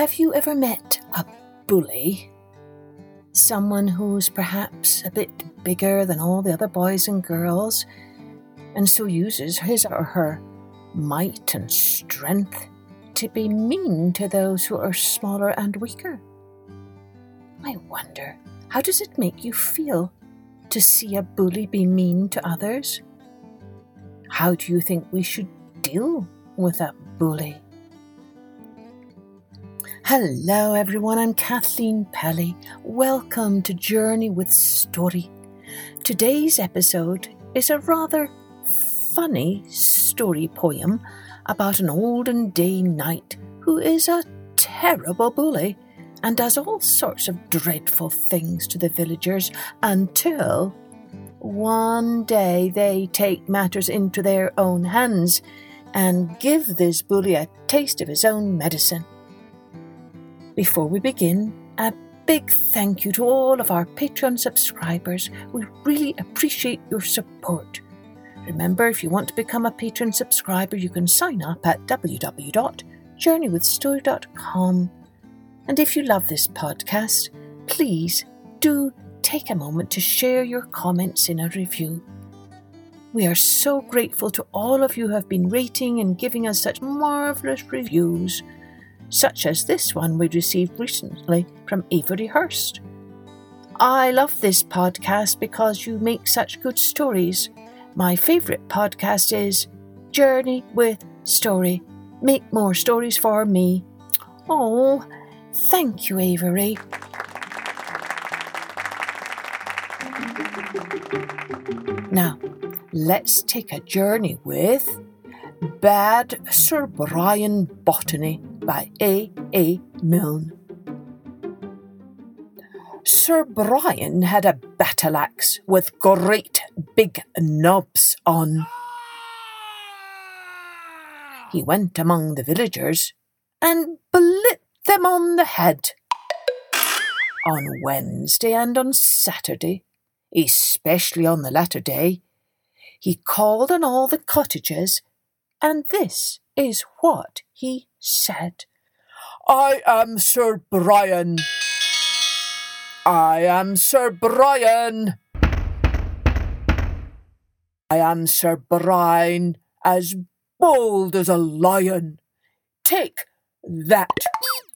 Have you ever met a bully? Someone who's perhaps a bit bigger than all the other boys and girls, and so uses his or her might and strength to be mean to those who are smaller and weaker. I wonder, how does it make you feel to see a bully be mean to others? How do you think we should deal with a bully? Hello, everyone. I'm Kathleen Pelley. Welcome to Journey with Story. Today's episode is a rather funny story poem about an olden day knight who is a terrible bully and does all sorts of dreadful things to the villagers until one day they take matters into their own hands and give this bully a taste of his own medicine. Before we begin, a big thank you to all of our Patreon subscribers. We really appreciate your support. Remember, if you want to become a Patreon subscriber, you can sign up at www.journeywithstory.com. And if you love this podcast, please do take a moment to share your comments in a review. We are so grateful to all of you who have been rating and giving us such marvellous reviews, such as this one we received recently from Avery Hurst. I love this podcast because you make such good stories. My favourite podcast is Journey with Story. Make more stories for me. Oh, thank you, Avery. Now, let's take a journey with Bad Sir Brian Botany by A. A. Milne. Sir Brian had a battle axe with great big knobs on. He went among the villagers and blipped them on the head. On Wednesday and on Saturday, especially on the latter day, he called on all the cottages, and this is what he said. I am Sir Brian. I am Sir Brian. I am Sir Brian, as bold as a lion. Take that,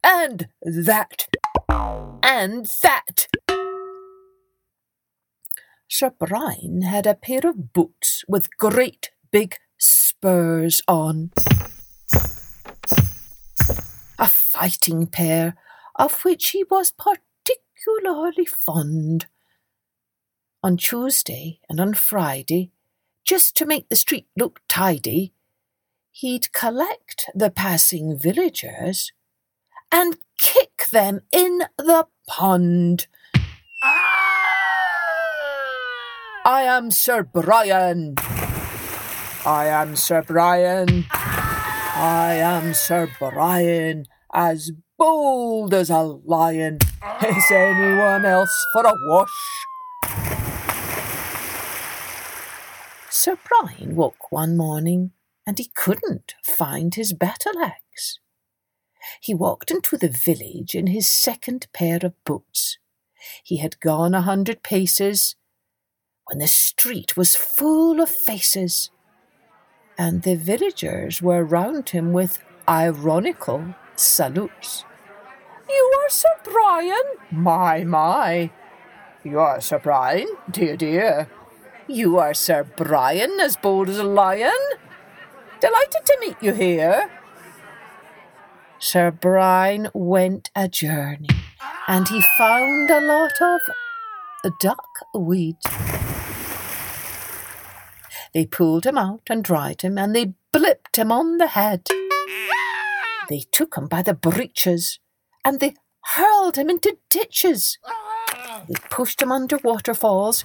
and that, and that. Sir Brian had a pair of boots with great big spurs on. A fighting pair, of which he was particularly fond. On Tuesday and on Friday, just to make the street look tidy, he'd collect the passing villagers and kick them in the pond. Ah! I am Sir Brian. I am Sir Brian. I am Sir Brian, as bold as a lion. Is anyone else for a wash? Sir Brian woke one morning and he couldn't find his battle axe. He walked into the village in his second pair of boots. He had gone a hundred paces when the street was full of faces, and the villagers were round him with ironical salutes. You are Sir Brian? My, my. You are Sir Brian? Dear, dear. You are Sir Brian, as bold as a lion? Delighted to meet you here. Sir Brian went a journey, and he found a lot of duckweed. They pulled him out and dried him, and they blipped him on the head. They took him by the breeches, and they hurled him into ditches. They pushed him under waterfalls,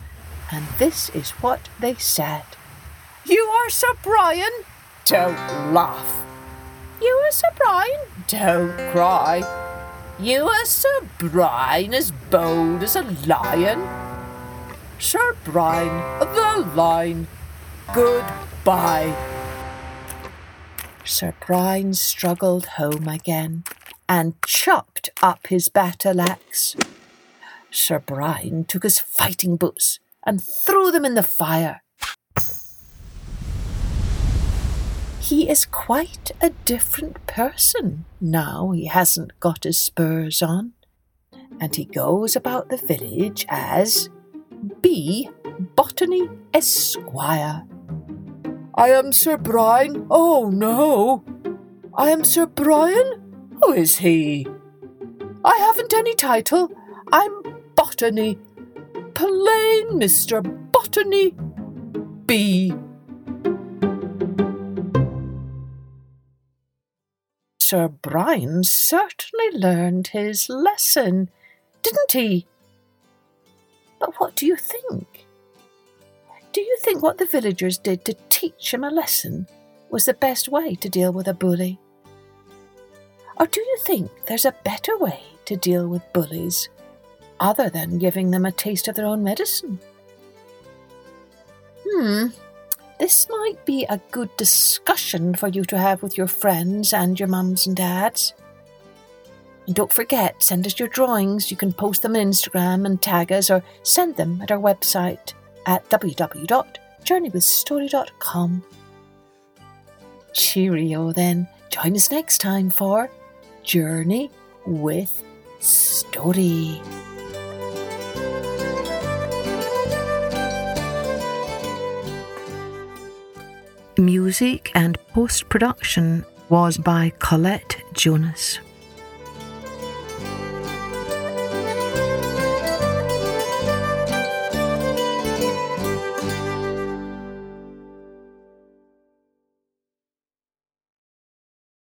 and this is what they said. You are Sir Brian? Don't laugh. You are Sir Brian? Don't cry. You are Sir Brian as bold as a lion? Sir Brian, the line Goodbye. Sir Brian struggled home again, and chopped up his battle axe. Sir Brian took his fighting boots and threw them in the fire. He is quite a different person now he hasn't got his spurs on, and he goes about the village as B. Botany Esquire. I am Sir Brian. Oh no! I am Sir Brian? Who is he? I haven't any title. I'm Botany. Plain Mr. Botany B. Sir Brian certainly learned his lesson, didn't he? But what do you think? Think what the villagers did to teach him a lesson was the best way to deal with a bully? Or do you think there's a better way to deal with bullies other than giving them a taste of their own medicine? Hmm, this might be a good discussion for you to have with your friends and your mums and dads. And don't forget, send us your drawings. You can post them on Instagram and tag us or send them at our website at www.journeywithstory.com. Cheerio then. Join us next time for Journey with Story. Music and post production was by Colette Jonas.